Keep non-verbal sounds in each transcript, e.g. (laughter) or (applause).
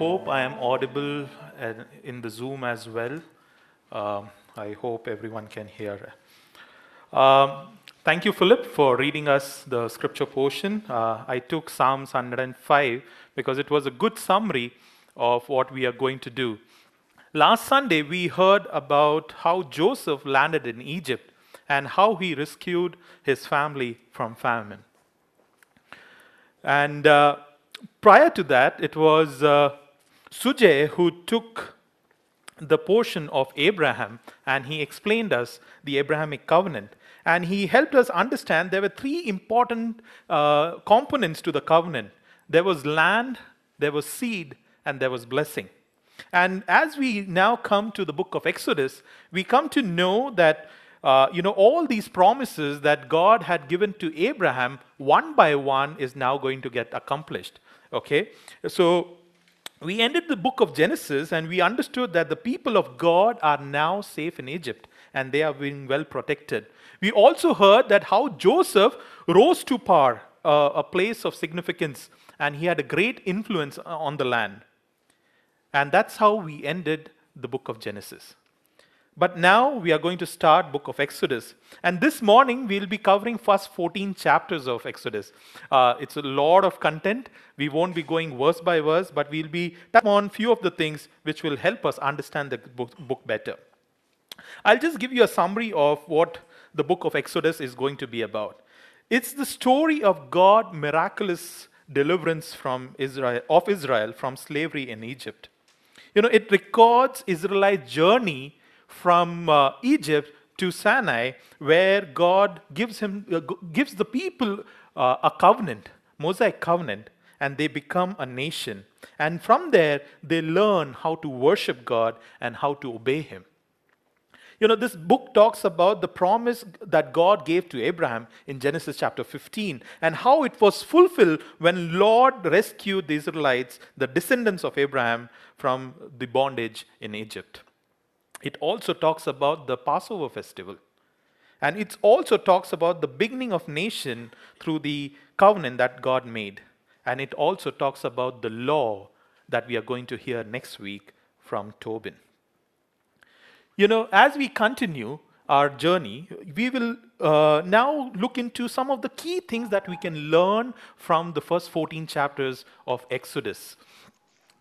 hope I am audible uh, in the Zoom as well. Uh, I hope everyone can hear. Um, thank you, Philip, for reading us the scripture portion. Uh, I took Psalms 105 because it was a good summary of what we are going to do. Last Sunday, we heard about how Joseph landed in Egypt and how he rescued his family from famine. And uh, prior to that, it was uh, Sujay who took the portion of Abraham and he explained us the Abrahamic covenant. And he helped us understand there were three important uh, components to the covenant there was land, there was seed, and there was blessing. And as we now come to the book of Exodus, we come to know that uh, you know all these promises that God had given to Abraham one by one is now going to get accomplished. Okay, so we ended the book of Genesis and we understood that the people of God are now safe in Egypt and they are being well protected. We also heard that how Joseph rose to power, uh, a place of significance, and he had a great influence on the land. And that's how we ended the book of Genesis. But now we are going to start book of Exodus. And this morning we'll be covering first 14 chapters of Exodus. Uh, it's a lot of content. We won't be going verse by verse, but we'll be touching on few of the things which will help us understand the book, book better. I'll just give you a summary of what the book of Exodus is going to be about. It's the story of God miraculous deliverance from Israel of Israel from slavery in Egypt. You know, it records Israelite journey from uh, Egypt to Sinai, where God gives him uh, gives the people uh, a covenant, Mosaic covenant, and they become a nation. And from there, they learn how to worship God and how to obey Him. You know, this book talks about the promise that God gave to Abraham in Genesis chapter 15 and how it was fulfilled when Lord rescued the Israelites, the descendants of Abraham, from the bondage in Egypt. It also talks about the Passover festival. And it also talks about the beginning of nation through the covenant that God made. And it also talks about the law that we are going to hear next week from Tobin. You know, as we continue our journey, we will uh, now look into some of the key things that we can learn from the first 14 chapters of Exodus.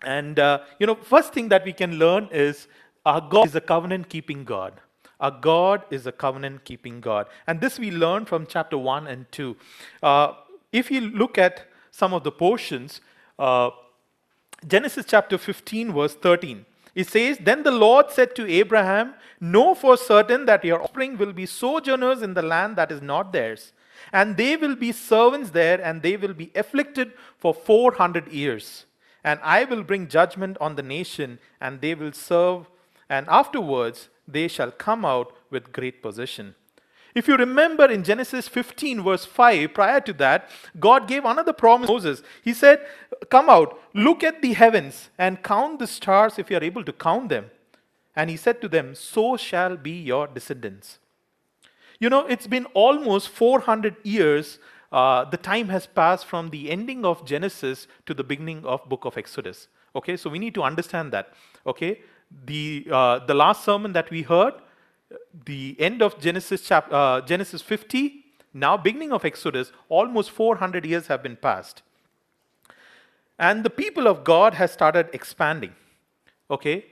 And, uh, you know, first thing that we can learn is our God is a covenant keeping God. Our God is a covenant keeping God. And this we learn from chapter 1 and 2. Uh, if you look at some of the portions, uh, Genesis chapter 15, verse 13. It says, Then the Lord said to Abraham, Know for certain that your offspring will be sojourners in the land that is not theirs, and they will be servants there, and they will be afflicted for 400 years. And I will bring judgment on the nation, and they will serve, and afterwards they shall come out with great possession. If you remember in Genesis 15, verse 5, prior to that, God gave another promise to Moses. He said, Come out, look at the heavens, and count the stars if you are able to count them. And he said to them, So shall be your descendants. You know, it's been almost 400 years. Uh, the time has passed from the ending of Genesis to the beginning of book of Exodus. Okay, so we need to understand that. Okay, the, uh, the last sermon that we heard, the end of Genesis, chap- uh, Genesis 50, now beginning of Exodus, almost 400 years have been passed. And the people of God has started expanding. Okay?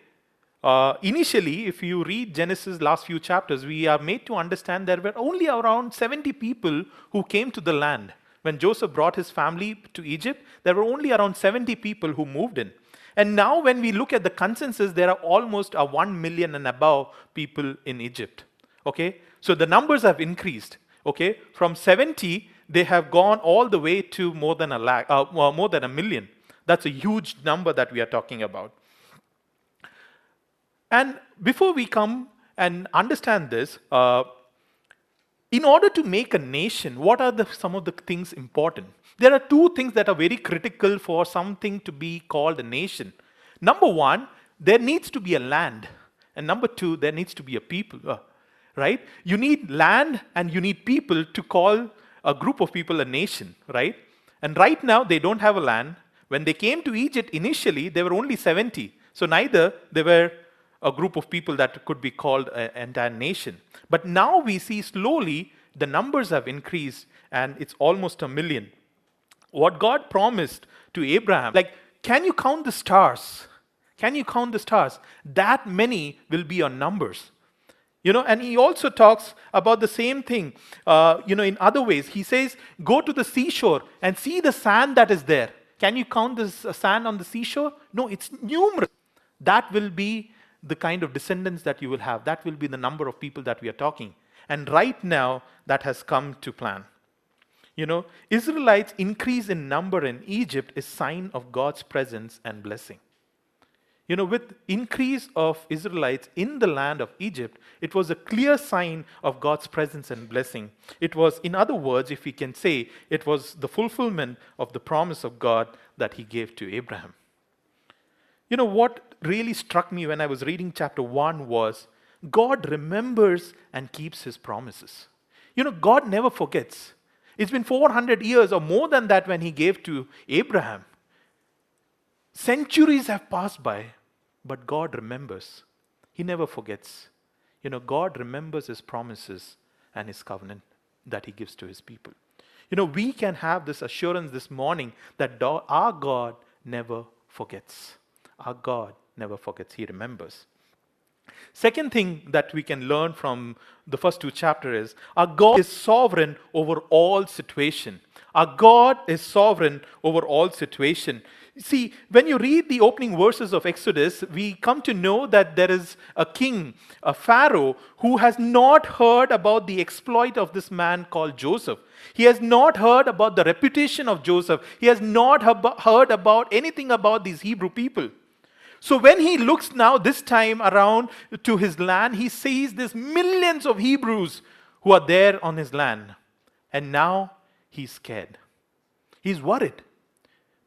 Uh, initially, if you read Genesis last few chapters, we are made to understand there were only around 70 people who came to the land. When Joseph brought his family to Egypt, there were only around 70 people who moved in. And now, when we look at the consensus, there are almost a 1 million and above people in Egypt. Okay? So the numbers have increased. Okay? From 70, they have gone all the way to more than a lakh, uh, more than a million. That's a huge number that we are talking about. And before we come and understand this, uh, in order to make a nation, what are the, some of the things important? There are two things that are very critical for something to be called a nation. Number one, there needs to be a land. And number two, there needs to be a people, uh, right? You need land and you need people to call a group of people a nation, right? And right now, they don't have a land, When they came to Egypt initially, they were only 70. So neither they were a group of people that could be called an entire nation. But now we see slowly the numbers have increased and it's almost a million. What God promised to Abraham, like, can you count the stars? Can you count the stars? That many will be your numbers. You know, and he also talks about the same thing, uh, you know, in other ways. He says, go to the seashore and see the sand that is there. Can you count the sand on the seashore? No, it's numerous. That will be the kind of descendants that you will have. That will be the number of people that we are talking. And right now, that has come to plan. You know, Israelites' increase in number in Egypt is sign of God's presence and blessing. You know, with increase of Israelites in the land of Egypt, it was a clear sign of God's presence and blessing. It was, in other words, if we can say, it was the fulfillment of the promise of God that he gave to Abraham. You know, what really struck me when I was reading chapter 1 was God remembers and keeps his promises. You know, God never forgets. It's been 400 years or more than that when he gave to Abraham. Centuries have passed by, but God remembers. He never forgets. You know, God remembers His promises and His covenant that He gives to His people. You know, we can have this assurance this morning that our God never forgets. Our God never forgets, He remembers. Second thing that we can learn from the first two chapters is our God is sovereign over all situation. Our God is sovereign over all situation. See, when you read the opening verses of Exodus, we come to know that there is a king, a Pharaoh, who has not heard about the exploit of this man called Joseph. He has not heard about the reputation of Joseph. He has not heard about anything about these Hebrew people. So when he looks now, this time around to his land, he sees these millions of Hebrews who are there on his land. And now he's scared. He's worried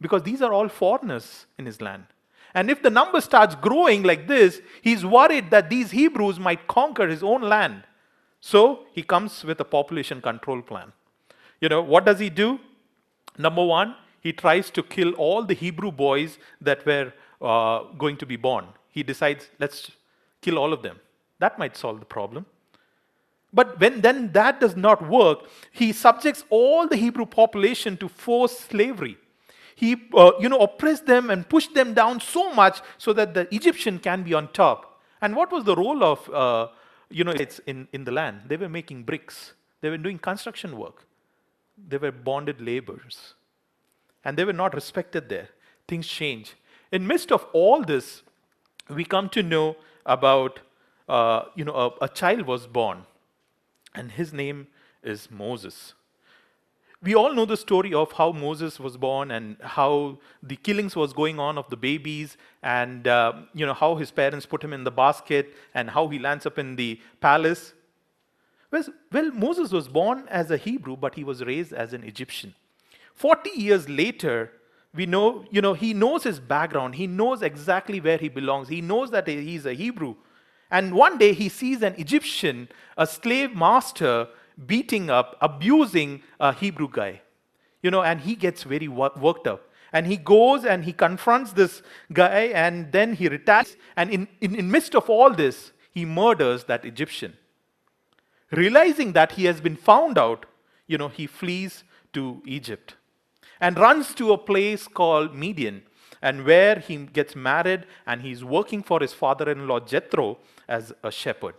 because these are all foreigners in his land. And if the number starts growing like this, he's worried that these Hebrews might conquer his own land. So he comes with a population control plan. You know, what does he do? Number one, he tries to kill all the Hebrew boys that were uh, going to be born. He decides, let's kill all of them. That might solve the problem. But when then that does not work, he subjects all the Hebrew population to forced slavery. He uh, you know oppressed them and pushed them down so much so that the egyptian can be on top. And what was the role of uh, you know it's in, in the land? They were making bricks. They were doing construction work. They were bonded laborers. And they were not respected there. Things change in midst of all this we come to know about uh, you know a, a child was born and his name is moses we all know the story of how Moses was born and how the killings was going on of the babies and uh, you know how his parents put him in the basket and how he lands up in the palace. Well, well, Moses was born as a Hebrew, but he was raised as an Egyptian. 40 years later, we know, you know, he knows his background. He knows exactly where he belongs. He knows that he's a Hebrew. And one day he sees an Egyptian, a slave master, beating up, abusing a Hebrew guy. You know, and he gets very worked up. And he goes and he confronts this guy and then he retaliates. And in, in, in midst of all this, he murders that Egyptian. Realizing that he has been found out, you know, he flees to Egypt and runs to a place called Midian and where he gets married and he's working for his father-in-law Jethro as a shepherd.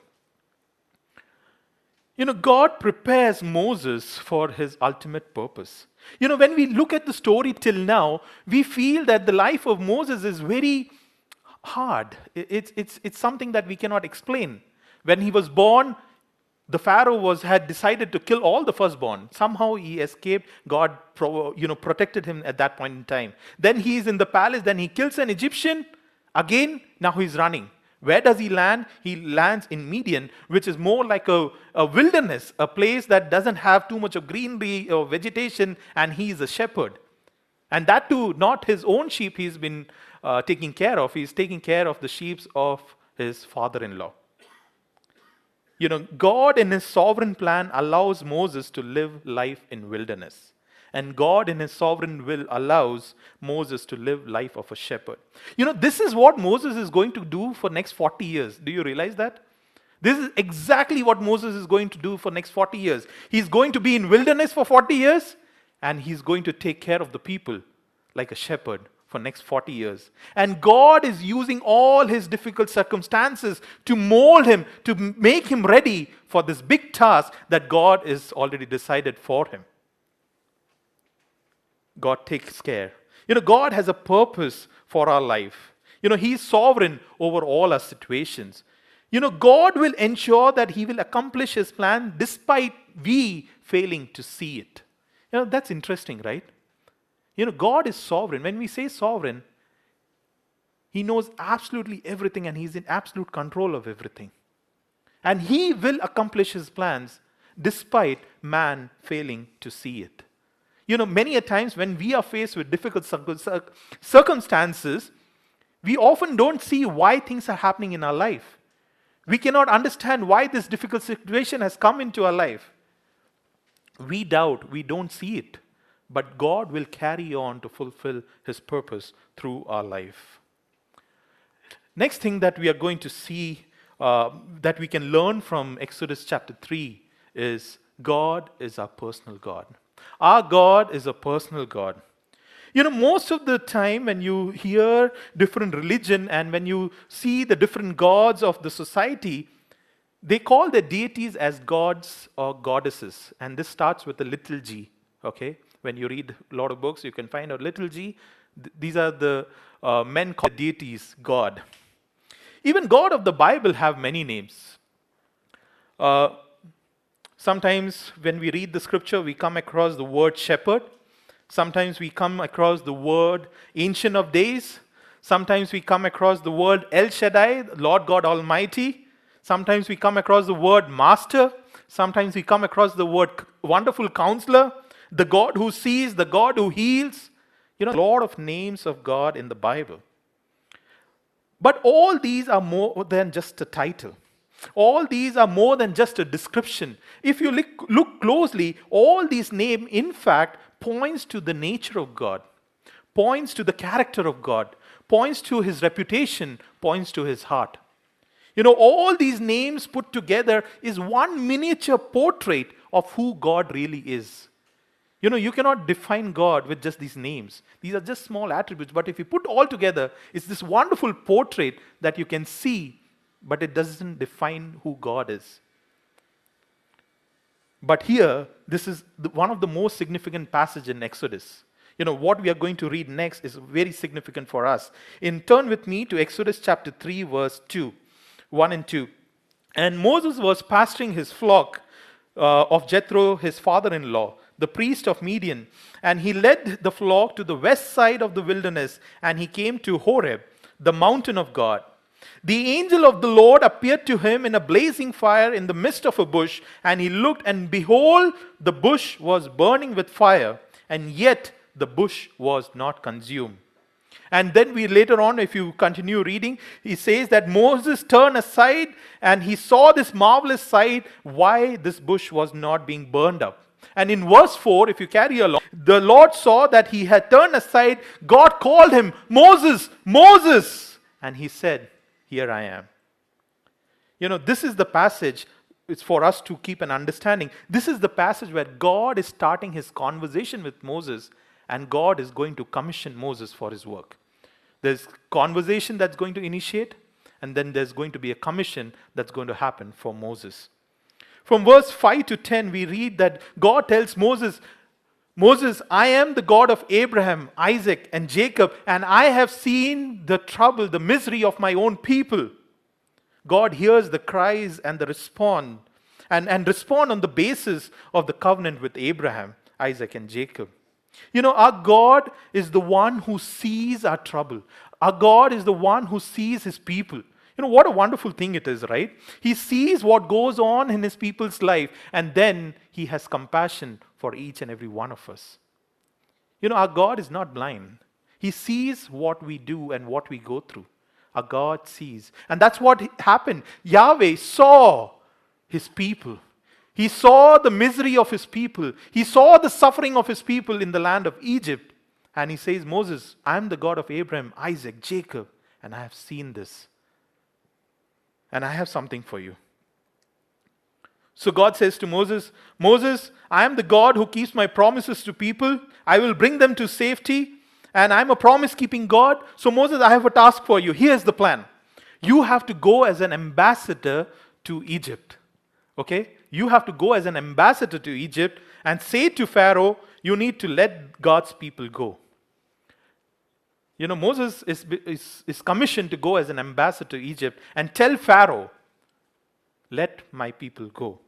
You know, God prepares Moses for his ultimate purpose. You know, when we look at the story till now, we feel that the life of Moses is very hard. It's, it's, it's something that we cannot explain. When he was born, the Pharaoh was, had decided to kill all the firstborn. Somehow he escaped. God pro, you know, protected him at that point in time. Then he is in the palace. Then he kills an Egyptian. Again, now he's running. Where does he land? He lands in Midian, which is more like a, a wilderness, a place that doesn't have too much of greenery or vegetation, and he is a shepherd. And that too, not his own sheep he's been uh, taking care of, he's taking care of the sheep of his father in law. You know, God in his sovereign plan allows Moses to live life in wilderness. And God, in his sovereign will, allows Moses to live life of a shepherd. You know, this is what Moses is going to do for next 40 years. Do you realize that? This is exactly what Moses is going to do for next 40 years. He's going to be in wilderness for 40 years and he's going to take care of the people like a shepherd for next 40 years. And god is using all his difficult circumstances to mold him to make him ready for this big task that god is already decided for him. God takes care. You know god has a purpose for our life. You know he's sovereign over all our situations. You know god will ensure that he will accomplish his plan despite we failing to see it. You know that's interesting right you know, God is sovereign. When we say sovereign, He knows absolutely everything and He's in absolute control of everything. And He will accomplish His plans despite man failing to see it. You know, many a times when we are faced with difficult circumstances, we often don't see why things are happening in our life. We cannot understand why this difficult situation has come into our life. We doubt, we don't see it but God will carry on to fulfill His purpose through our life. Next thing that we are going to see uh, that we can learn from Exodus chapter 3 is God is our personal God. Our God is a personal God. You know, most of the time when you hear different religion and when you see the different gods of the society, they call their deities as gods or goddesses. And this starts with a little g, okay? When you read a lot of books, you can find out little g. Th- these are the uh, men called deities, God. Even God of the Bible have many names. Uh, sometimes when we read the scripture, we come across the word shepherd. Sometimes we come across the word ancient of days. Sometimes we come across the word El Shaddai, Lord God Almighty. Sometimes we come across the word master. Sometimes we come across the word wonderful counselor the God who sees, the God who heals. You know, a lot of names of God in the Bible. But all these are more than just a title. All these are more than just a description. If you look, look closely, all these names, in fact, points to the nature of God, points to the character of God, points to his reputation, points to his heart. You know, all these names put together is one miniature portrait of who God really is. You know, you cannot define God with just these names. These are just small attributes, but if you put all together, it's this wonderful portrait that you can see, but it doesn't define who God is. But here, this is the, one of the most significant passages in Exodus. You know, what we are going to read next is very significant for us. In turn with me to Exodus chapter 3 verse 2, 1 and 2. And Moses was pasturing his flock uh, of Jethro, his father-in-law, the priest of Midian. And he led the flock to the west side of the wilderness, and he came to Horeb, the mountain of God. The angel of the Lord appeared to him in a blazing fire in the midst of a bush, and he looked, and behold, the bush was burning with fire, and yet the bush was not consumed. And then we later on, if you continue reading, he says that Moses turned aside and he saw this marvelous sight, why this bush was not being burned up. And in verse 4, if you carry along, the Lord saw that he had turned aside. God called him, Moses, Moses. And he said, Here I am. You know, this is the passage, it's for us to keep an understanding. This is the passage where God is starting his conversation with Moses, and God is going to commission Moses for his work. There's conversation that's going to initiate, and then there's going to be a commission that's going to happen for Moses. From verse 5 to 10, we read that God tells Moses, Moses, I am the God of Abraham, Isaac, and Jacob, and I have seen the trouble, the misery of my own people. God hears the cries and the respond, and, and respond on the basis of the covenant with Abraham, Isaac, and Jacob. You know, our God is the one who sees our trouble. Our God is the one who sees his people. You know, what a wonderful thing it is, right? He sees what goes on in his people's life, and then he has compassion for each and every one of us. You know, our God is not blind. He sees what we do and what we go through. Our God sees. And that's what happened. Yahweh saw his people. He saw the misery of his people. He saw the suffering of his people in the land of Egypt. And he says, Moses, I am the God of Abraham, Isaac, Jacob, and I have seen this. And I have something for you. So God says to Moses, Moses, I am the God who keeps my promises to people. I will bring them to safety. And I'm a promise keeping God. So, Moses, I have a task for you. Here's the plan you have to go as an ambassador to Egypt. Okay? You have to go as an ambassador to Egypt and say to Pharaoh, you need to let God's people go. You know, Moses is, is, is commissioned to go as an ambassador to Egypt and tell Pharaoh, let my people go.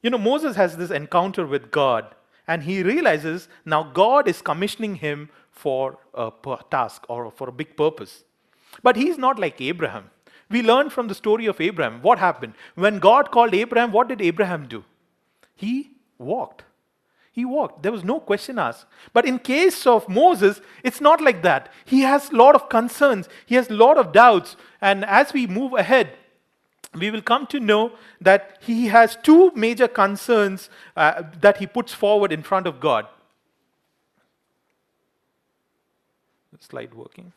You know, Moses has this encounter with God and he realizes now God is commissioning him for a task or for a big purpose. But he's not like Abraham. We learn from the story of Abraham what happened. When God called Abraham, what did Abraham do? He walked. He walked. There was no question asked. But in case of Moses, it's not like that. He has a lot of concerns. He has a lot of doubts. And as we move ahead, we will come to know that he has two major concerns uh, that he puts forward in front of God. Slide working.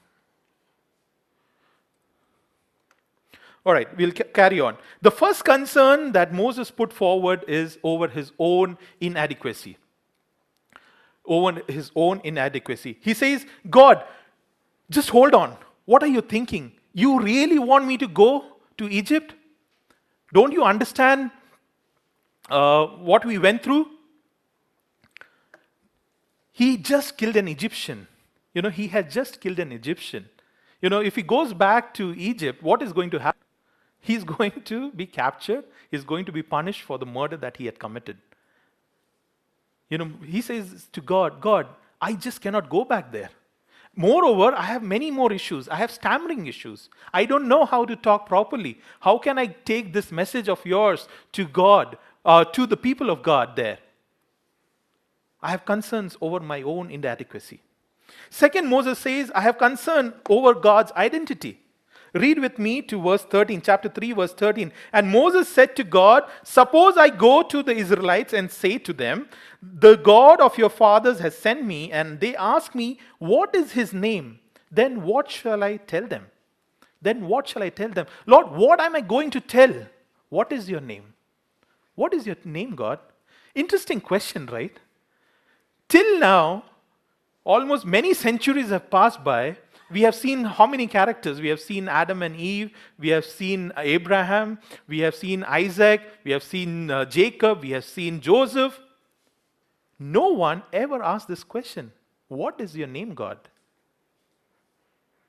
All right, we'll carry on. The first concern that Moses put forward is over his own inadequacy. Over his own inadequacy. He says, God, just hold on. What are you thinking? You really want me to go to Egypt? Don't you understand uh, what we went through? He just killed an Egyptian. You know, he had just killed an Egyptian. You know, if he goes back to Egypt, what is going to happen? He's (laughs) going to be captured. He's going to be punished for the murder that he had committed. You know, he says to God, God, I just cannot go back there. Moreover, I have many more issues. I have stammering issues. I don't know how to talk properly. How can I take this message of yours to God, uh, to the people of God there? I have concerns over my own inadequacy. Second, Moses says, I have concern over God's identity. Read with me to verse 13, chapter 3, verse 13. And Moses said to God, Suppose I go to the Israelites and say to them, The God of your fathers has sent me, and they ask me, What is his name? Then what shall I tell them? Then what shall I tell them? Lord, what am I going to tell? What is your name? What is your name, God? Interesting question, right? Till now, almost many centuries have passed by, we have seen how many characters? We have seen Adam and Eve, we have seen Abraham, we have seen Isaac, we have seen uh, Jacob, we have seen Joseph. No one ever asked this question What is your name, God?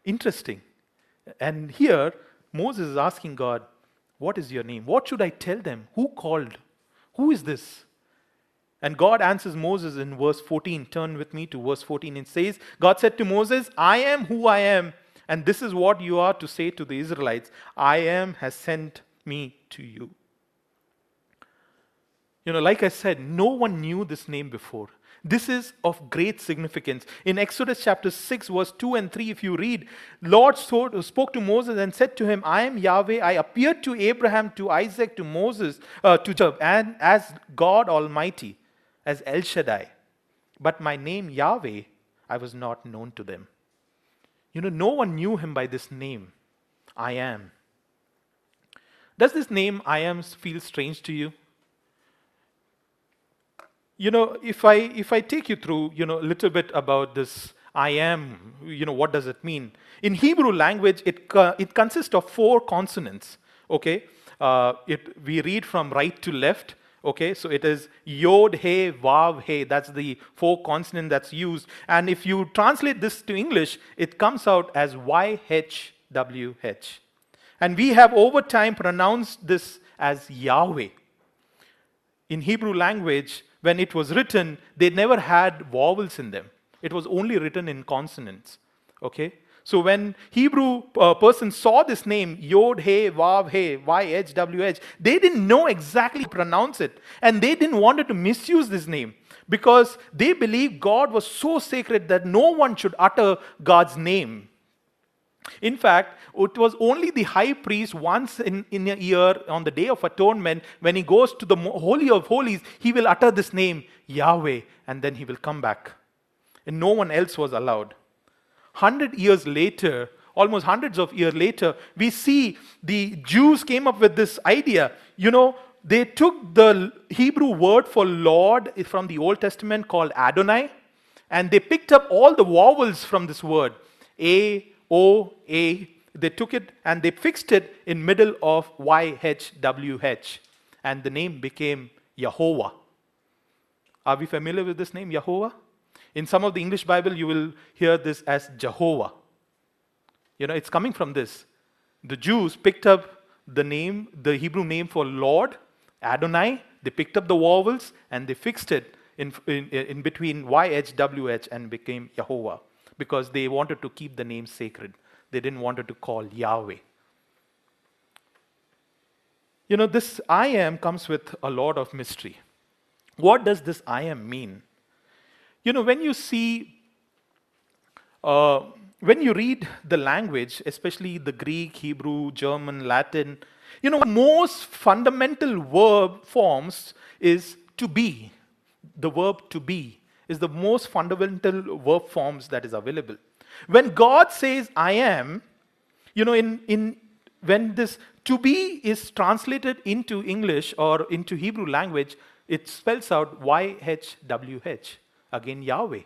Interesting. And here, Moses is asking God, What is your name? What should I tell them? Who called? Who is this? And God answers Moses in verse 14. Turn with me to verse 14. It says, God said to Moses, I am who I am, and this is what you are to say to the Israelites I am has sent me to you. You know, like I said, no one knew this name before. This is of great significance. In Exodus chapter 6, verse 2 and 3, if you read, Lord spoke to Moses and said to him, I am Yahweh. I appeared to Abraham, to Isaac, to Moses, uh, to Job, and as God Almighty as El Shaddai, but my name Yahweh, I was not known to them. You know, no one knew him by this name, I am. Does this name I am feel strange to you? You know, if I if I take you through, you know, a little bit about this I am, you know, what does it mean? In Hebrew language, it, it consists of four consonants, okay? Uh, it, we read from right to left, Okay, so it is yod, he, vav, he. That's the four consonant that's used. And if you translate this to English, it comes out as YHWH. And we have over time pronounced this as Yahweh. In Hebrew language, when it was written, they never had vowels in them. It was only written in consonants. Okay? So when Hebrew uh, person saw this name, Yod He Vav He YHWH, they didn't know exactly pronounce it, and they didn't want to misuse this name because they believed God was so sacred that no one should utter God's name. In fact, it was only the high priest once in, in a year on the Day of Atonement, when he goes to the Holy of Holies, he will utter this name, Yahweh, and then he will come back. And no one else was allowed. Hundred years later, almost hundreds of years later, we see the Jews came up with this idea. You know, they took the Hebrew word for Lord from the Old Testament called Adonai, and they picked up all the vowels from this word A, O, A. They took it and they fixed it in middle of Y, H, W, H, and the name became Yehovah. Are we familiar with this name, Yehovah? In some of the English Bible, you will hear this as Jehovah. You know, it's coming from this. The Jews picked up the name, the Hebrew name for Lord, Adonai. They picked up the vowels and they fixed it in, in, in between YHWH and became Yehovah because they wanted to keep the name sacred. They didn't want it to call Yahweh. You know, this I am comes with a lot of mystery. What does this I am mean? You know, when you see, uh, when you read the language, especially the Greek, Hebrew, German, Latin, you know, most fundamental verb forms is to be. The verb to be is the most fundamental verb forms that is available. When God says I am, you know, in, in when this to be is translated into English or into Hebrew language, it spells out YHWH, again Yahweh.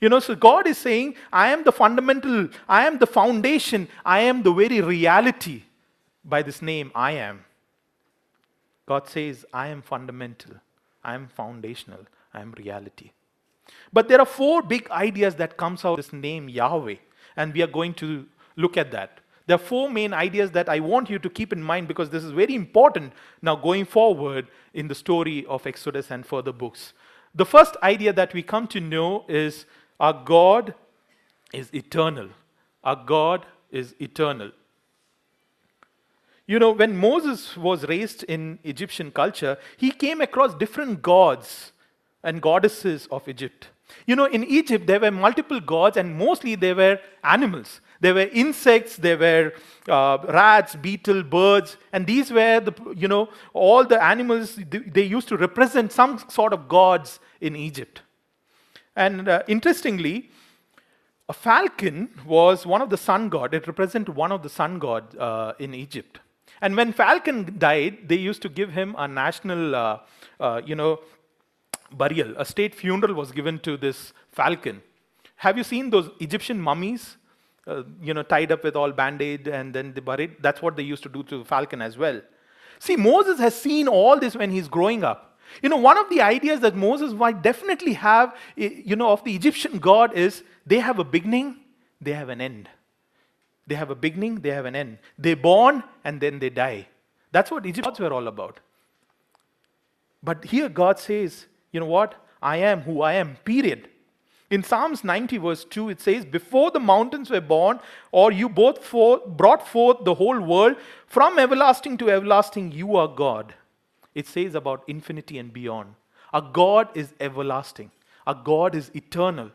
You know, so God is saying, I am the fundamental, I am the foundation, I am the very reality by this name, I am. God says, I am fundamental, I am foundational, I am reality. But there are four big ideas that comes out of this name Yahweh, and we are going to look at that. There are four main ideas that I want you to keep in mind because this is very important now going forward in the story of Exodus and further books. The first idea that we come to know is our God is eternal. Our God is eternal. You know, when Moses was raised in Egyptian culture, he came across different gods and goddesses of Egypt. You know, in Egypt, there were multiple gods, and mostly they were animals. There were insects, there were uh, rats, beetle, birds, and these were the, you know, all the animals they used to represent some sort of gods in Egypt. And uh, interestingly, a falcon was one of the sun god. It represented one of the sun god uh, in Egypt. And when Falcon died, they used to give him a national, uh, uh, you know, burial. A state funeral was given to this falcon. Have you seen those Egyptian mummies? Uh, you know, tied up with all band-aid and then they buried. That's what they used to do to the falcon as well. See, Moses has seen all this when he's growing up. You know, one of the ideas that Moses might definitely have, you know, of the Egyptian God is they have a beginning, they have an end. They have a beginning, they have an end. They're born and then they die. That's what Egyptians were all about. But here God says, you know what? I am who I am, period. In Psalms 90, verse 2, it says, Before the mountains were born, or you both for, brought forth the whole world, from everlasting to everlasting, you are God. It says about infinity and beyond. Our God is everlasting, our God is eternal.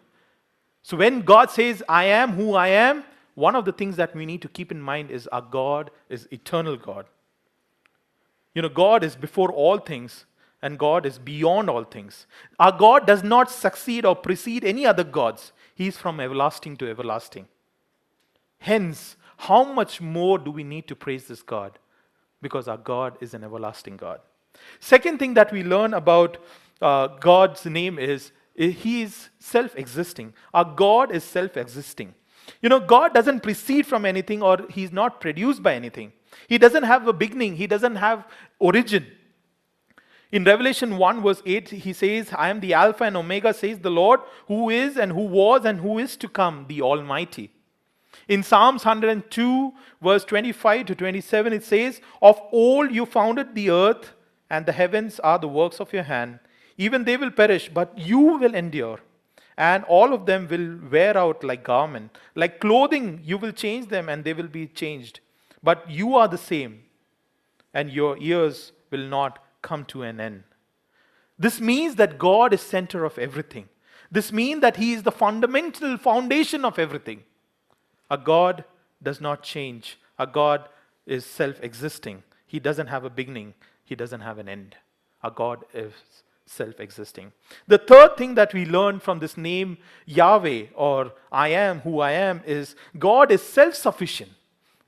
So when God says, I am who I am, one of the things that we need to keep in mind is our God is eternal God. You know, God is before all things and God is beyond all things. Our God does not succeed or precede any other gods, He is from everlasting to everlasting. Hence, how much more do we need to praise this God? Because our God is an everlasting God. Second thing that we learn about uh, God's name is He is self existing. Our God is self existing. You know, God doesn't proceed from anything or He's not produced by anything. He doesn't have a beginning, He doesn't have origin. In Revelation 1, verse 8, he says, I am the Alpha and Omega, says the Lord, who is and who was and who is to come, the Almighty. In Psalms 102, verse 25 to 27, it says, Of old you founded the earth, and the heavens are the works of your hand. Even they will perish, but you will endure and all of them will wear out like garment like clothing you will change them and they will be changed but you are the same and your years will not come to an end this means that god is center of everything this means that he is the fundamental foundation of everything a god does not change. A God is self existing. He doesn't have a beginning, He doesn't have an end. A God is self existing. The third thing that we learn from this name Yahweh or I am who I am is God is self sufficient.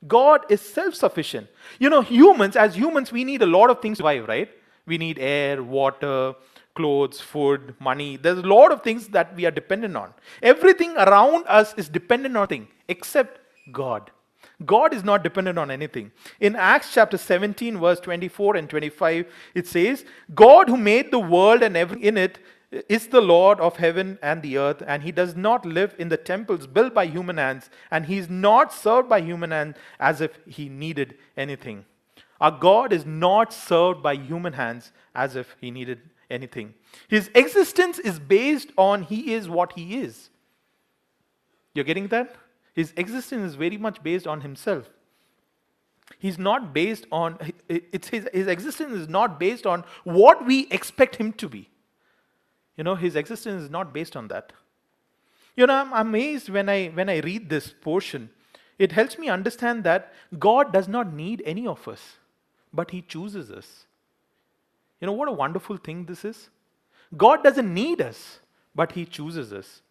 God is self sufficient. You know, humans, as humans, we need a lot of things to survive, right? We need air, water, clothes, food, money. There's a lot of things that we are dependent on. Everything around us is dependent on thing except God. God is not dependent on anything. In Acts chapter 17, verse 24 and 25, it says, God who made the world and everything in it is the Lord of heaven and the earth, and he does not live in the temples built by human hands, and he is not served by human hands as if he needed anything. Our God is not served by human hands as if he needed anything. His existence is based on he is what he is. You're getting that? His existence is very much based on himself. He's not based on, it's his, his existence is not based on what we expect him to be. You know, his existence is not based on that. You know, I'm amazed when I, when I read this portion. It helps me understand that God does not need any of us, but he chooses us. You know, what a wonderful thing this is. God doesn't need us, but he chooses us.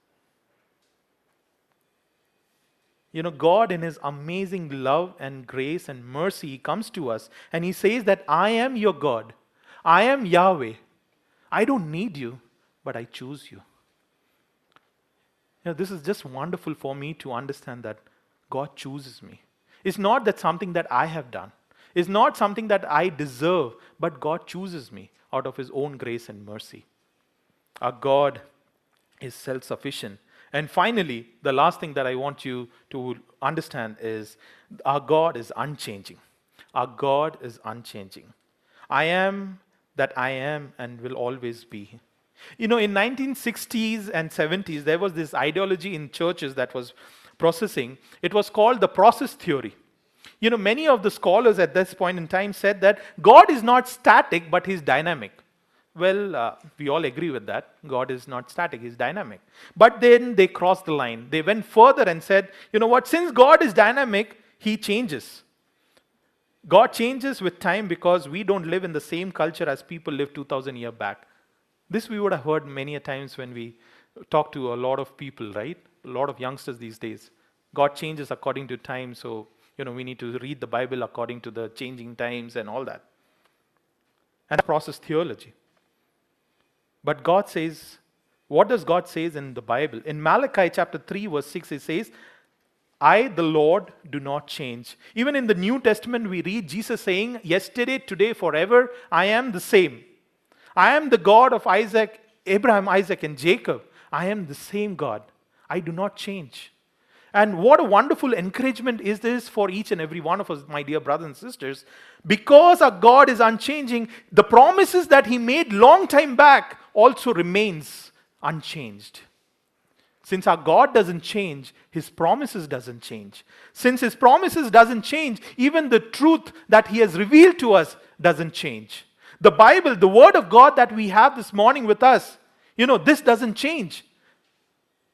You know, God, in His amazing love and grace and mercy, He comes to us and He says that I am your God. I am Yahweh. I don't need you, but I choose you. You know, this is just wonderful for me to understand that God chooses me. It's not that something that I have done, it's not something that I deserve, but God chooses me out of His own grace and mercy. Our God is self sufficient. And finally, the last thing that I want you to understand is our God is unchanging. Our God is unchanging. I am that I am and will always be. You know, in 1960s and 70s, there was this ideology in churches that was processing. It was called the process theory. You know, many of the scholars at this point in time said that God is not static, but he's dynamic. Well, uh, we all agree with that. God is not static, He's dynamic. But then they crossed the line. They went further and said, you know what, since God is dynamic, He changes. God changes with time because we don't live in the same culture as people lived 2,000 years back. This we would have heard many a times when we talk to a lot of people, right? A lot of youngsters these days. God changes according to time, so you know we need to read the Bible according to the changing times and all that. And process theology. But God says, what does God says in the Bible? In Malachi chapter 3 verse 6 it says, I the Lord do not change. Even in the New Testament we read Jesus saying, yesterday, today, forever, I am the same. I am the God of Isaac, Abraham, Isaac and Jacob. I am the same God. I do not change. And what a wonderful encouragement is this for each and every one of us, my dear brothers and sisters. Because our God is unchanging, the promises that He made long time back also remains unchanged. Since our God doesn't change, His promises doesn't change. Since His promises doesn't change, even the truth that He has revealed to us doesn't change. The Bible, the Word of God that we have this morning with us, you know, this doesn't change.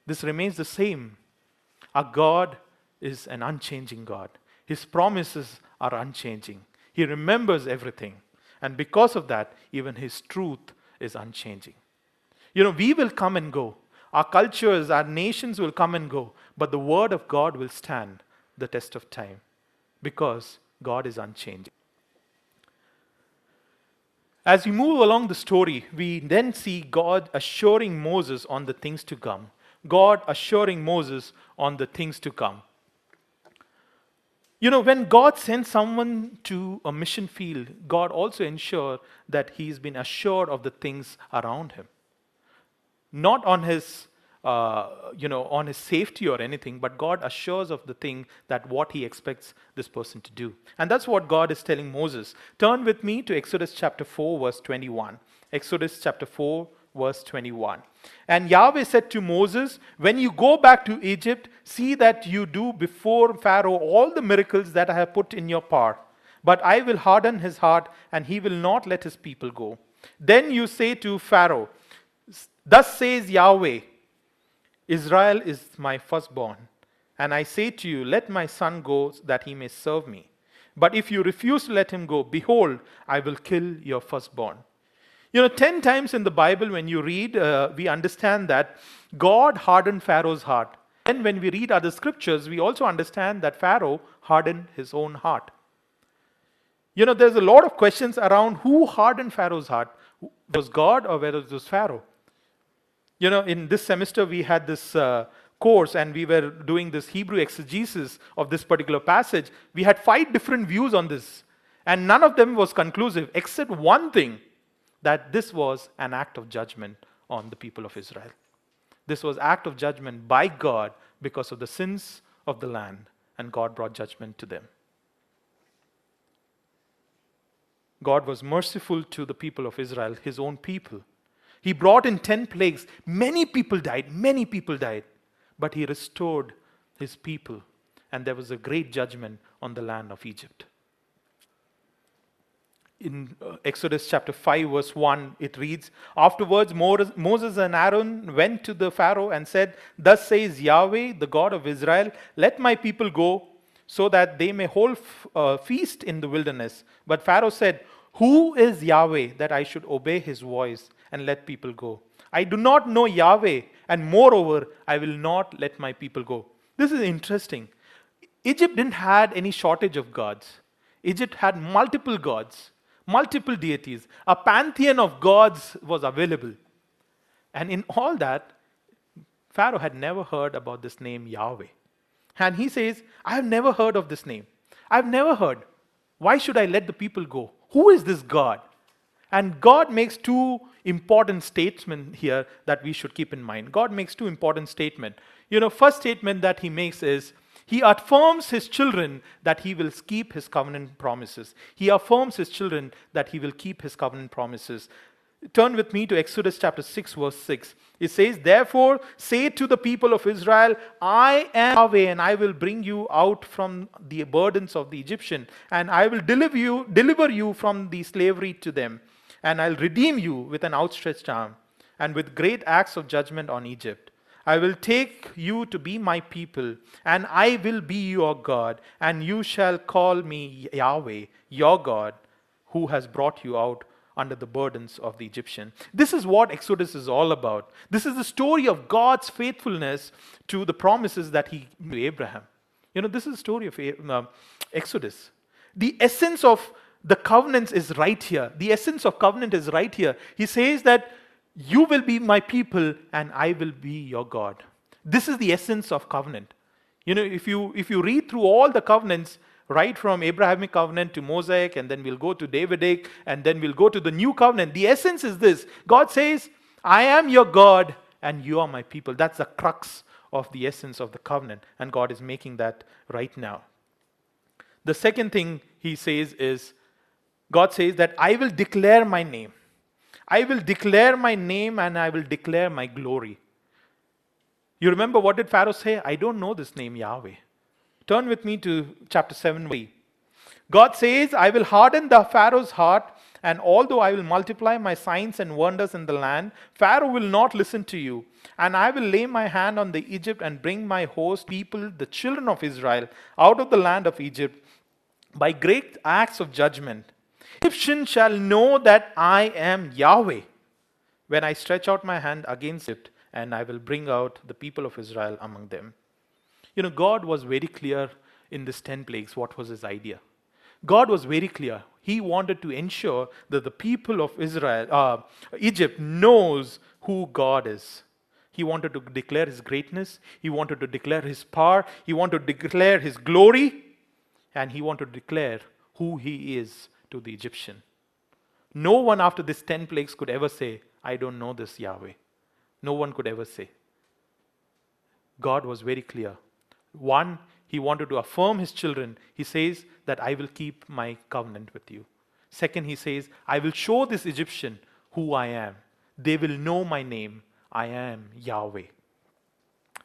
This remains the same. Our God is an unchanging God. His promises are unchanging. He remembers everything. And because of that, even His truth is unchanging. You know, we will come and go. Our cultures, our nations will come and go. But the Word of God will stand the test of time because God is unchanging. As we move along the story, we then see God assuring Moses on the things to come. God assuring Moses on the things to come. You know, when God sends someone to a mission field, God also ensures that he's been assured of the things around him. Not on his, uh, you know, on his safety or anything, but God assures of the thing that what he expects this person to do. And that's what God is telling Moses. Turn with me to Exodus chapter 4, verse 21. Exodus chapter 4, verse 21. And Yahweh said to Moses, When you go back to Egypt, see that you do before Pharaoh all the miracles that I have put in your power. But I will harden his heart, and he will not let his people go. Then you say to Pharaoh, Thus says Yahweh, Israel is my firstborn. And I say to you, Let my son go that he may serve me. But if you refuse to let him go, behold, I will kill your firstborn. You know, 10 times in the Bible, when you read, uh, we understand that God hardened Pharaoh's heart. And when we read other scriptures, we also understand that Pharaoh hardened his own heart. You know, there's a lot of questions around who hardened Pharaoh's heart. Was God or whether it was Pharaoh? You know, in this semester, we had this uh, course and we were doing this Hebrew exegesis of this particular passage. We had five different views on this, and none of them was conclusive, except one thing that this was an act of judgment on the people of Israel. This was act of judgment by God because of the sins of the land, and God brought judgment to them. God was merciful to the people of Israel, his own people. He brought in 10 plagues. Many people died, many people died, but he restored his people, and there was a great judgment on the land of Egypt in uh, Exodus chapter 5, verse 1, it reads Afterwards, Moses and Aaron went to the Pharaoh and said, Thus says Yahweh, the God of Israel, let my people go so that they may hold a uh, feast in the wilderness. But Pharaoh said, Who is Yahweh that I should obey his voice and let people go? I do not know Yahweh, and moreover, I will not let my people go. This is interesting. Egypt didn't have any shortage of gods. Egypt had multiple gods multiple deities, a pantheon of gods was available. And in all that, Pharaoh had never heard about this name Yahweh. And he says, I have never heard of this name. I've never heard. Why should I let the people go? Who is this God? And God makes two important statements here that we should keep in mind. God makes two important statements. You know, first statement that he makes is he affirms his children that he will keep his covenant promises. He affirms his children that he will keep his covenant promises. Turn with me to Exodus chapter 6, verse 6. It says, Therefore, say to the people of Israel, I am Yahweh, and I will bring you out from the burdens of the Egyptian, and I will deliver you, deliver you from the slavery to them, and I'll redeem you with an outstretched arm, and with great acts of judgment on Egypt. I will take you to be my people, and I will be your God, and you shall call me Yahweh, your God, who has brought you out under the burdens of the Egyptian. This is what Exodus is all about. This is the story of God's faithfulness to the promises that He gave to Abraham. You know, this is the story of uh, Exodus. The essence of the covenants is right here. The essence of covenant is right here. He says that you will be my people, and I will be your God. This is the essence of covenant. You know, if you if you read through all the covenants, right from Abrahamic covenant to Mosaic, and then we'll go to Davidic, and then we'll go to the new covenant. The essence is this God says, I am your God, and you are my people. That's the crux of the essence of the covenant, and God is making that right now. The second thing he says is, God says that I will declare my name. I will declare my name and I will declare my glory. You remember what did Pharaoh say? I don't know this name, Yahweh. Turn with me to chapter 7. God says, I will harden the Pharaoh's heart, and although I will multiply my signs and wonders in the land, Pharaoh will not listen to you. And I will lay my hand on the Egypt and bring my host people, the children of Israel, out of the land of Egypt by great acts of judgment. Egyptian shall know that I am Yahweh when I stretch out my hand against it, and I will bring out the people of Israel among them. You know, God was very clear in this 10 plagues what was his idea. God was very clear. He wanted to ensure that the people of Israel, uh, Egypt, knows who God is. He wanted to declare his greatness. He wanted to declare his power. He wanted to declare his glory. And he wanted to declare who he is to the Egyptian. No one after these 10 plagues could ever say, I don't know this Yahweh. No one could ever say. God was very clear. One, he wanted to affirm his children. He says that I will keep my covenant with you. Second, he says, I will show this Egyptian who I am. They will know my name. I am Yahweh.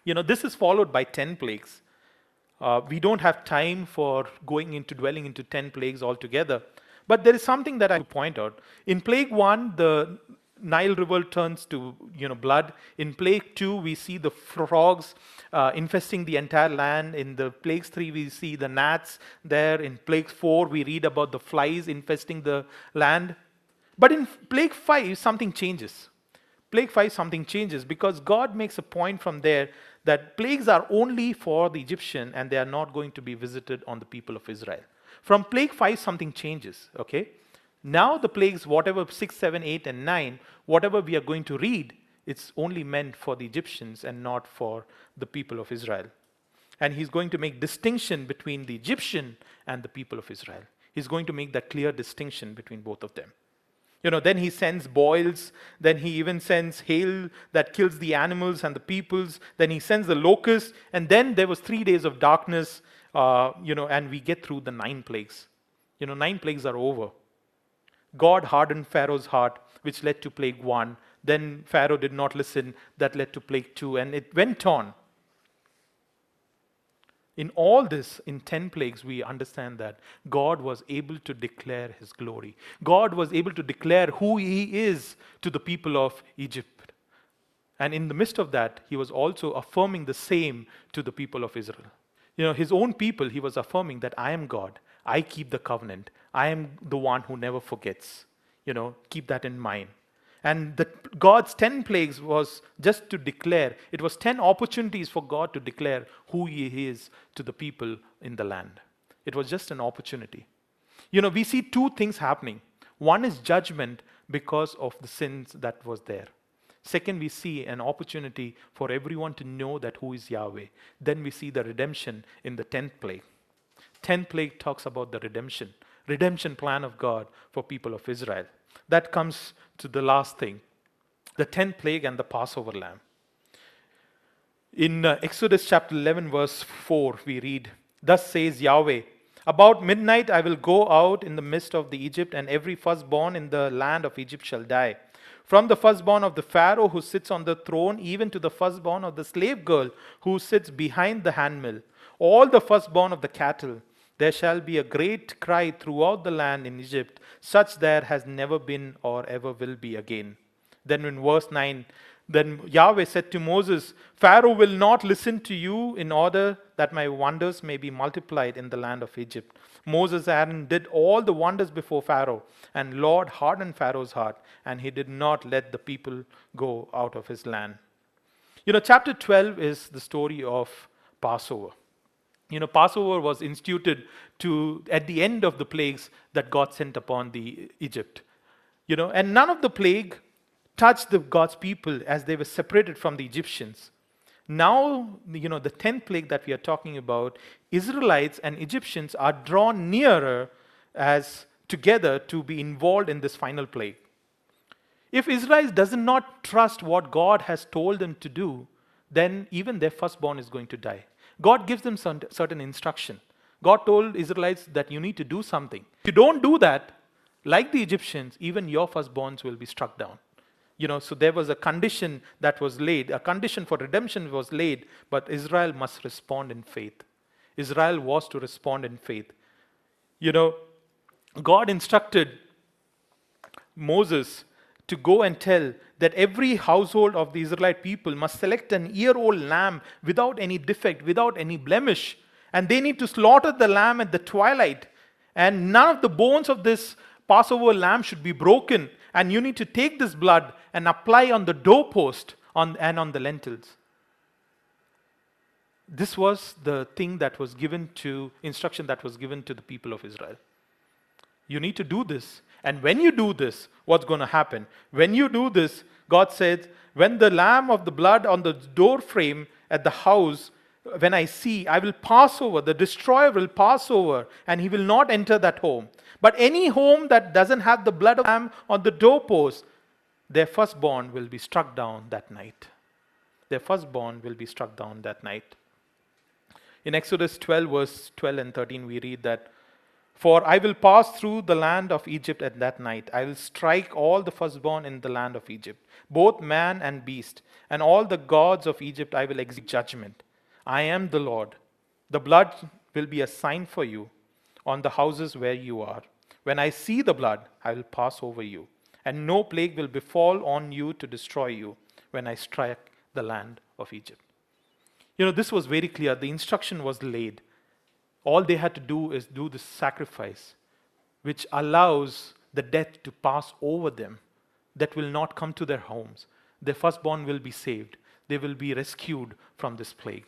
You know, this is followed by 10 plagues. Uh, we don't have time for going into dwelling into 10 plagues altogether. But there is something that I point out. In plague one, the Nile River turns to you know blood. In plague two, we see the frogs uh, infesting the entire land. In the plagues three, we see the gnats there. In plague four, we read about the flies infesting the land. But in plague five, something changes. Plague five, something changes because God makes a point from there that plagues are only for the Egyptian and they are not going to be visited on the people of Israel. From plague five, something changes. Okay. Now, the plagues, whatever 6, 7, 8, and 9, whatever we are going to read, it's only meant for the Egyptians and not for the people of Israel. And he's going to make distinction between the Egyptian and the people of Israel. He's going to make that clear distinction between both of them. You know, then he sends boils, then he even sends hail that kills the animals and the peoples, then he sends the locusts, and then there was three days of darkness, uh, you know, and we get through the nine plagues. You know, nine plagues are over. God hardened Pharaoh's heart, which led to plague one. Then Pharaoh did not listen, that led to plague two, and it went on. In all this, in 10 plagues, we understand that God was able to declare his glory. God was able to declare who he is to the people of Egypt. And in the midst of that, he was also affirming the same to the people of Israel. You know, his own people, he was affirming that I am God, I keep the covenant, I am the one who never forgets. You know, keep that in mind. And the, God's 10 plagues was just to declare, it was 10 opportunities for God to declare who He is to the people in the land. It was just an opportunity. You know, we see two things happening. One is judgment because of the sins that was there. Second, we see an opportunity for everyone to know that who is Yahweh. Then we see the redemption in the 10th plague. 10th plague talks about the redemption redemption plan of God for people of Israel. That comes to the last thing the 10th plague and the Passover lamb. In uh, Exodus chapter 11, verse 4, we read, Thus says Yahweh, About midnight I will go out in the midst of the Egypt, and every firstborn in the land of Egypt shall die. From the firstborn of the Pharaoh who sits on the throne, even to the firstborn of the slave girl who sits behind the handmill, all the firstborn of the cattle, there shall be a great cry throughout the land in Egypt, such there has never been or ever will be again. Then in verse 9, then Yahweh said to Moses, Pharaoh will not listen to you in order that my wonders may be multiplied in the land of Egypt. Moses Aaron did all the wonders before Pharaoh, and Lord hardened Pharaoh's heart, and he did not let the people go out of his land. You know, chapter 12 is the story of Passover. You know passover was instituted to at the end of the plagues that god sent upon the egypt. You know and none of the plague touched the god's people as they were separated from the egyptians now you know the 10th plague that we are talking about israelites and egyptians are drawn nearer as together to be involved in this final plague if israel does not trust what god has told them to do then even their firstborn is going to die God gives them certain instruction. God told Israelites that you need to do something. If you don't do that, like the Egyptians, even your firstborns will be struck down. You know, so there was a condition that was laid, a condition for redemption was laid, but Israel must respond in faith. Israel was to respond in faith. You know, God instructed Moses to go and tell that every household of the Israelite people must select an year old lamb without any defect, without any blemish. And they need to slaughter the lamb at the twilight. And none of the bones of this Passover lamb should be broken. And you need to take this blood and apply on the doorpost on, and on the lintels. This was the thing that was given to, instruction that was given to the people of Israel. You need to do this. And when you do this, what's going to happen? When you do this, God says, when the lamb of the blood on the door frame at the house, when I see, I will pass over, the destroyer will pass over, and he will not enter that home. But any home that doesn't have the blood of lamb on the doorpost, their firstborn will be struck down that night. Their firstborn will be struck down that night. In Exodus 12, verse 12 and 13, we read that for I will pass through the land of Egypt at that night. I will strike all the firstborn in the land of Egypt, both man and beast, and all the gods of Egypt I will execute judgment. I am the Lord. The blood will be a sign for you on the houses where you are. When I see the blood, I will pass over you, and no plague will befall on you to destroy you when I strike the land of Egypt. You know, this was very clear. The instruction was laid. All they had to do is do the sacrifice, which allows the death to pass over them, that will not come to their homes. Their firstborn will be saved, they will be rescued from this plague.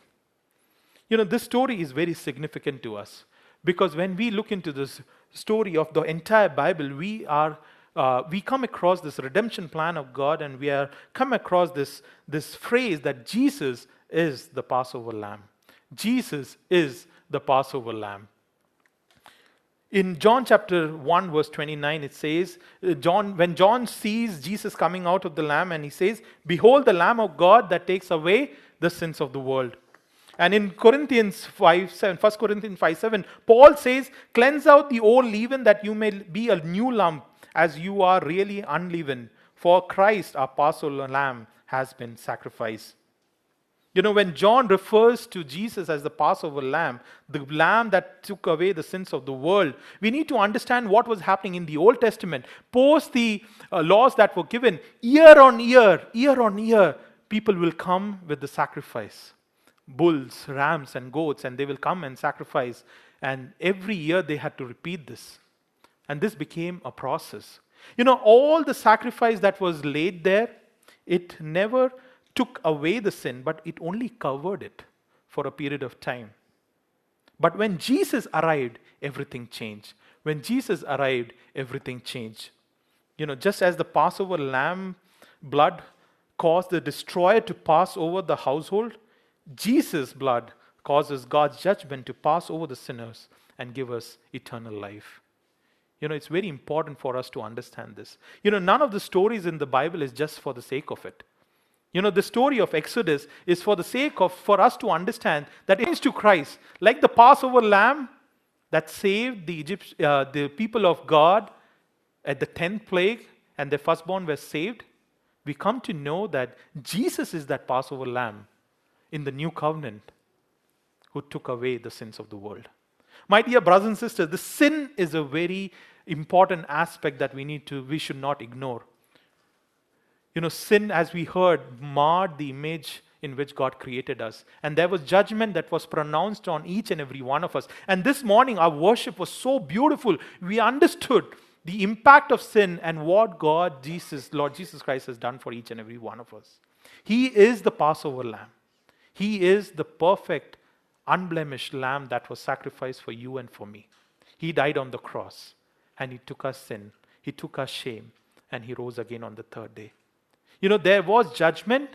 You know, this story is very significant to us because when we look into this story of the entire Bible, we are uh, we come across this redemption plan of God and we are come across this, this phrase that Jesus is the Passover lamb. Jesus is the Passover lamb. In John chapter 1, verse 29, it says, uh, John, when John sees Jesus coming out of the lamb, and he says, Behold the Lamb of God that takes away the sins of the world. And in Corinthians 5, 7, 1 Corinthians 5, 7, Paul says, Cleanse out the old leaven that you may be a new lump, as you are really unleavened. For Christ, our Passover lamb, has been sacrificed. You know, when John refers to Jesus as the Passover lamb, the lamb that took away the sins of the world, we need to understand what was happening in the Old Testament. Post the uh, laws that were given, year on year, year on year, people will come with the sacrifice bulls, rams, and goats, and they will come and sacrifice. And every year they had to repeat this. And this became a process. You know, all the sacrifice that was laid there, it never took away the sin, but it only covered it for a period of time. But when Jesus arrived, everything changed. When Jesus arrived, everything changed. You know, just as the Passover lamb blood caused the destroyer to pass over the household, Jesus' blood causes God's judgment to pass over the sinners and give us eternal life. You know, it's very important for us to understand this. You know, none of the stories in the Bible is just for the sake of it. You know, the story of Exodus is for the sake of, for us to understand that it is to Christ, like the Passover lamb that saved the, Egypt, uh, the people of God at the 10th plague and their firstborn were saved. We come to know that Jesus is that Passover lamb in the new covenant who took away the sins of the world. My dear brothers and sisters, the sin is a very important aspect that we need to, we should not ignore. You know, sin, as we heard, marred the image in which God created us. And there was judgment that was pronounced on each and every one of us. And this morning, our worship was so beautiful. We understood the impact of sin and what God, Jesus, Lord Jesus Christ, has done for each and every one of us. He is the Passover lamb, He is the perfect, unblemished lamb that was sacrificed for you and for me. He died on the cross and He took our sin, He took our shame, and He rose again on the third day. You know, there was judgment,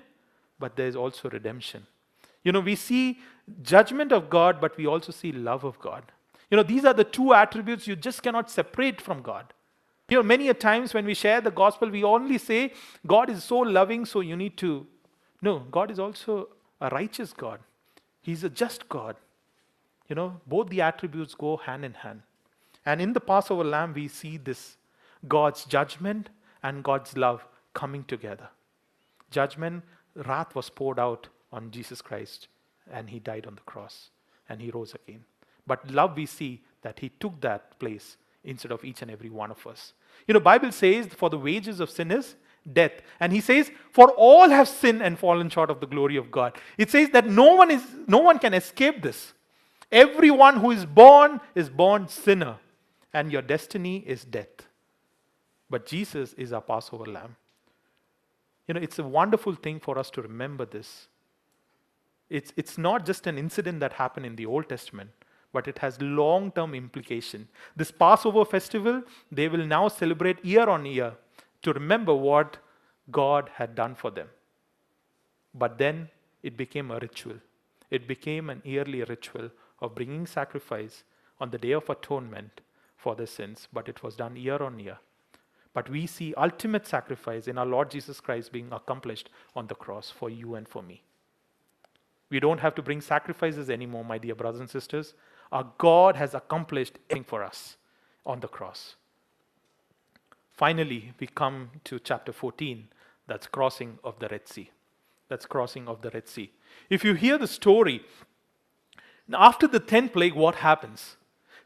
but there's also redemption. You know, we see judgment of God, but we also see love of God. You know, these are the two attributes you just cannot separate from God. You know, many a times when we share the gospel, we only say, God is so loving, so you need to. No, God is also a righteous God. He's a just God. You know, both the attributes go hand in hand. And in the Passover lamb, we see this God's judgment and God's love coming together judgment, wrath was poured out on Jesus Christ, and he died on the cross, and he rose again. But love, we see that he took that place instead of each and every one of us. You know, Bible says, for the wages of sin is death. And he says, for all have sinned and fallen short of the glory of God. It says that no one is no one can escape this. Everyone who is born is born sinner, and your destiny is death. But Jesus is our Passover lamb. You know, it's a wonderful thing for us to remember this. It's, it's not just an incident that happened in the Old Testament, but it has long term implication. This Passover festival, they will now celebrate year on year to remember what God had done for them. But then it became a ritual. It became an yearly ritual of bringing sacrifice on the Day of Atonement for their sins, but it was done year on year. But we see ultimate sacrifice in our Lord Jesus Christ being accomplished on the cross for you and for me. We don't have to bring sacrifices anymore, my dear brothers and sisters. Our God has accomplished everything for us on the cross. Finally, we come to chapter 14. That's crossing of the Red Sea. That's crossing of the Red Sea. If you hear the story, after the 10th plague, what happens?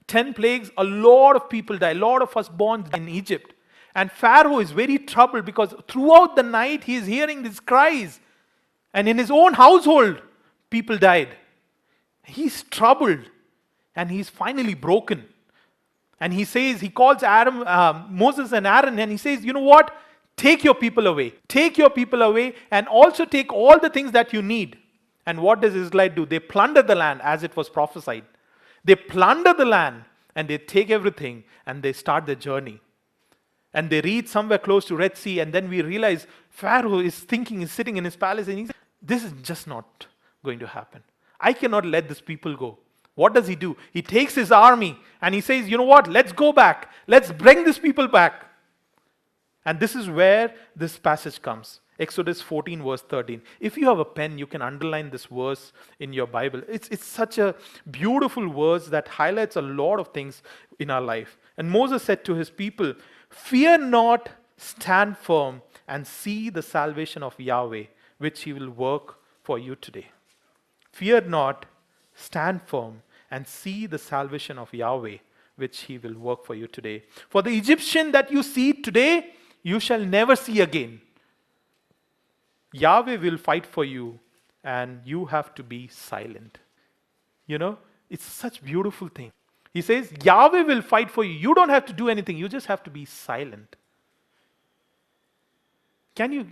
10 plagues, a lot of people die, a lot of us born in Egypt. And Pharaoh is very troubled because throughout the night he is hearing these cries. And in his own household, people died. He's troubled and he's finally broken. And he says, he calls Aaron, uh, Moses and Aaron, and he says, You know what? Take your people away. Take your people away and also take all the things that you need. And what does Israel do? They plunder the land as it was prophesied. They plunder the land and they take everything and they start their journey. And they reach somewhere close to Red Sea, and then we realize Pharaoh is thinking, is sitting in his palace, and he's this is just not going to happen. I cannot let this people go. What does he do? He takes his army and he says, You know what? Let's go back. Let's bring these people back. And this is where this passage comes. Exodus 14, verse 13. If you have a pen, you can underline this verse in your Bible. It's, it's such a beautiful verse that highlights a lot of things in our life. And Moses said to his people, Fear not, stand firm, and see the salvation of Yahweh, which he will work for you today. Fear not, stand firm, and see the salvation of Yahweh, which he will work for you today. For the Egyptian that you see today, you shall never see again. Yahweh will fight for you, and you have to be silent. You know, it's such beautiful thing. He says, Yahweh will fight for you. You don't have to do anything, you just have to be silent. Can you,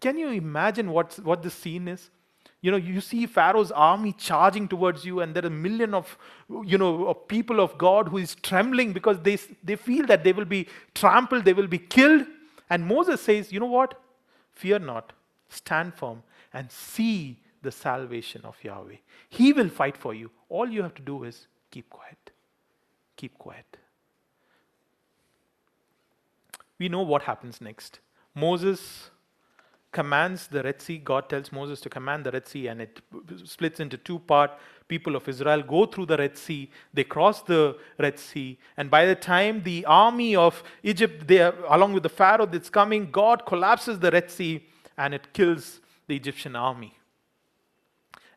can you imagine what, what the scene is? You know, you see Pharaoh's army charging towards you, and there are a million of, you know, of people of God who is trembling because they, they feel that they will be trampled, they will be killed. And Moses says, You know what? Fear not, stand firm, and see the salvation of Yahweh. He will fight for you. All you have to do is keep quiet. Keep quiet. We know what happens next. Moses commands the Red Sea. God tells Moses to command the Red Sea, and it splits into two parts. People of Israel go through the Red Sea. They cross the Red Sea, and by the time the army of Egypt, they are, along with the Pharaoh that's coming, God collapses the Red Sea, and it kills the Egyptian army.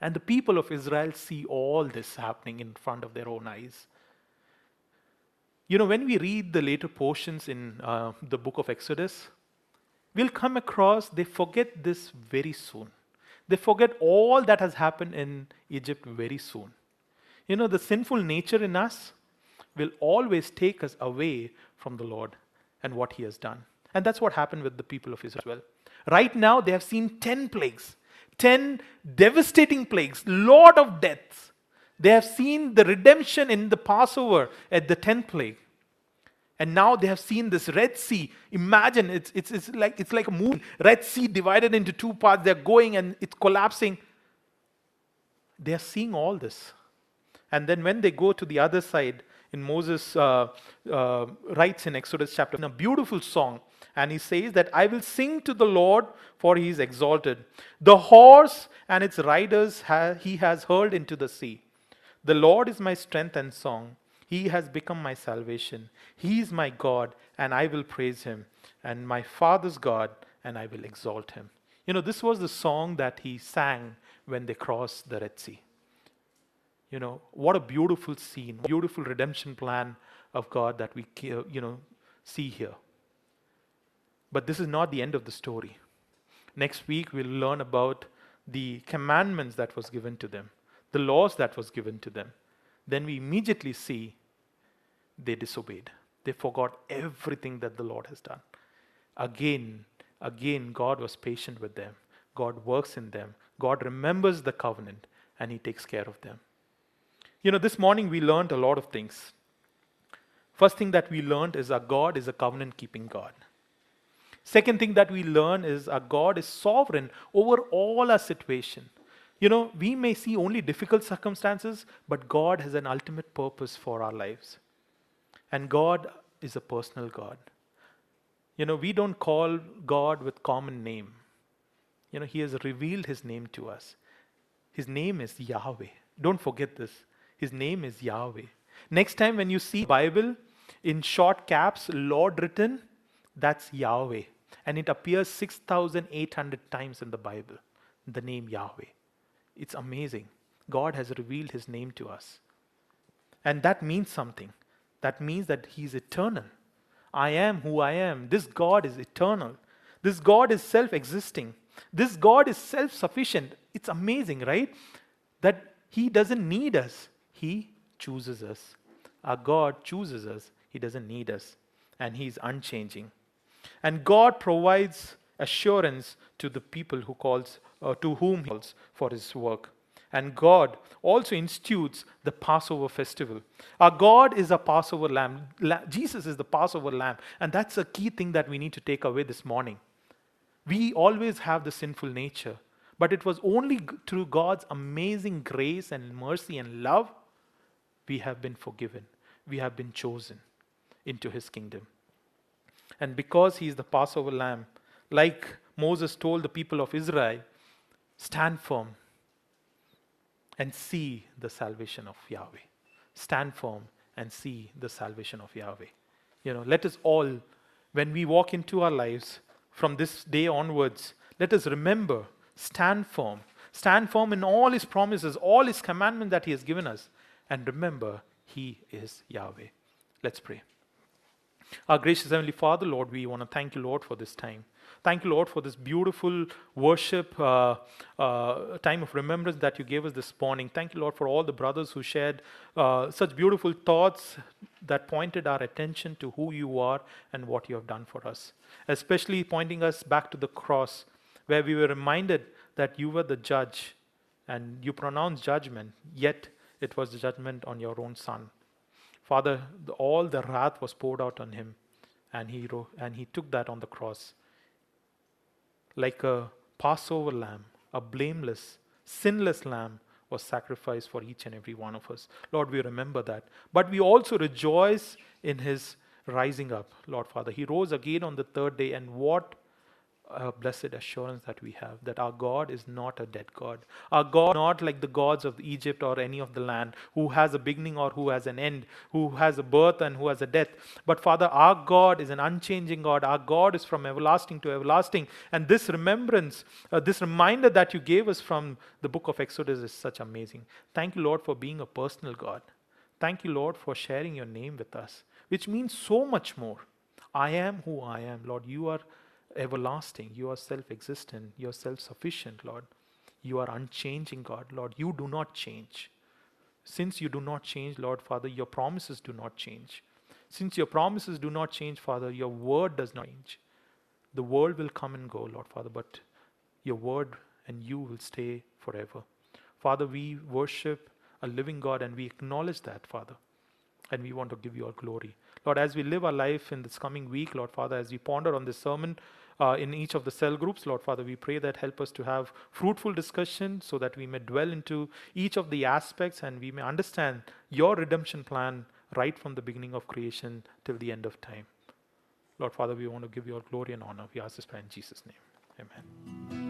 And the people of Israel see all this happening in front of their own eyes. You know, when we read the later portions in uh, the book of Exodus, we'll come across they forget this very soon. They forget all that has happened in Egypt very soon. You know, the sinful nature in us will always take us away from the Lord and what He has done. And that's what happened with the people of Israel. Right now, they have seen 10 plagues, 10 devastating plagues, lot of deaths. They have seen the redemption in the Passover at the 10th plague. And now they have seen this Red Sea. Imagine it's, it's, it's, like, it's like a moon. Red Sea divided into two parts. They're going and it's collapsing. They are seeing all this. And then when they go to the other side, in Moses uh, uh, writes in Exodus chapter, in a beautiful song, and he says that I will sing to the Lord, for he is exalted. The horse and its riders ha- he has hurled into the sea. The Lord is my strength and song. He has become my salvation. He is my God, and I will praise him, and my Father's God, and I will exalt him. You know, this was the song that he sang when they crossed the Red Sea. You know, what a beautiful scene, beautiful redemption plan of God that we, uh, you know, see here. But this is not the end of the story. Next week, we'll learn about the commandments that was given to them, the laws that was given to them. Then we immediately see they disobeyed. They forgot everything that the Lord has done. Again, again, God was patient with them. God works in them. God remembers the covenant and He takes care of them. You know, this morning we learned a lot of things. First thing that we learned is our God is a covenant keeping God. Second thing that we learn is our God is sovereign over all our situation. You know, we may see only difficult circumstances, but God has an ultimate purpose for our lives. And God is a personal God. You know, we don't call God with common name. You know, He has revealed His name to us. His name is Yahweh. Don't forget this. His name is Yahweh. Next time when you see Bible in short caps, Lord written, that's Yahweh. And it appears 6,800 times in the Bible, the name Yahweh. It's amazing. God has revealed his name to us. And that means something. That means that He is eternal. I am who I am. This God is eternal. This God is self existing. This God is self sufficient. It's amazing, right? That He doesn't need us, He chooses us. Our God chooses us, He doesn't need us. And He's unchanging. And God provides assurance to the people who calls, uh, to whom He calls for His work. And God also institutes the Passover festival. Our God is a Passover lamb. Jesus is the Passover lamb. And that's a key thing that we need to take away this morning. We always have the sinful nature, but it was only through God's amazing grace and mercy and love we have been forgiven. We have been chosen into his kingdom. And because he is the Passover lamb, like Moses told the people of Israel, stand firm and see the salvation of Yahweh. Stand firm and see the salvation of Yahweh. You know, let us all, when we walk into our lives from this day onwards, let us remember, stand firm. Stand firm in all his promises, all his commandments that he has given us. And remember, he is Yahweh. Let's pray. Our gracious Heavenly Father, Lord, we want to thank you, Lord, for this time. Thank you, Lord, for this beautiful worship uh, uh, time of remembrance that you gave us this morning. Thank you, Lord, for all the brothers who shared uh, such beautiful thoughts that pointed our attention to who you are and what you have done for us, especially pointing us back to the cross, where we were reminded that you were the judge and you pronounced judgment, yet it was the judgment on your own son. Father, all the wrath was poured out on him, and he, and he took that on the cross like a Passover lamb, a blameless, sinless lamb was sacrificed for each and every one of us. Lord, we remember that. But we also rejoice in his rising up, Lord Father. He rose again on the third day, and what a blessed assurance that we have that our God is not a dead God. Our God not like the gods of Egypt or any of the land who has a beginning or who has an end, who has a birth and who has a death. But Father, our God is an unchanging God. Our God is from everlasting to everlasting. And this remembrance, uh, this reminder that you gave us from the book of Exodus is such amazing. Thank you, Lord, for being a personal God. Thank you, Lord, for sharing your name with us, which means so much more. I am who I am, Lord. You are everlasting. You are self existent. You are self sufficient, Lord. You are unchanging, God. Lord, you do not change. Since you do not change, Lord Father, your promises do not change. Since your promises do not change, Father, your word does not change. The world will come and go, Lord Father, but your word and you will stay forever. Father, we worship a living God and we acknowledge that, Father. And we want to give you all glory. Lord, as we live our life in this coming week, Lord Father, as we ponder on this sermon, uh, in each of the cell groups. Lord Father, we pray that help us to have fruitful discussion so that we may dwell into each of the aspects and we may understand your redemption plan right from the beginning of creation till the end of time. Lord Father, we want to give you all glory and honor. We ask this prayer in Jesus' name. Amen.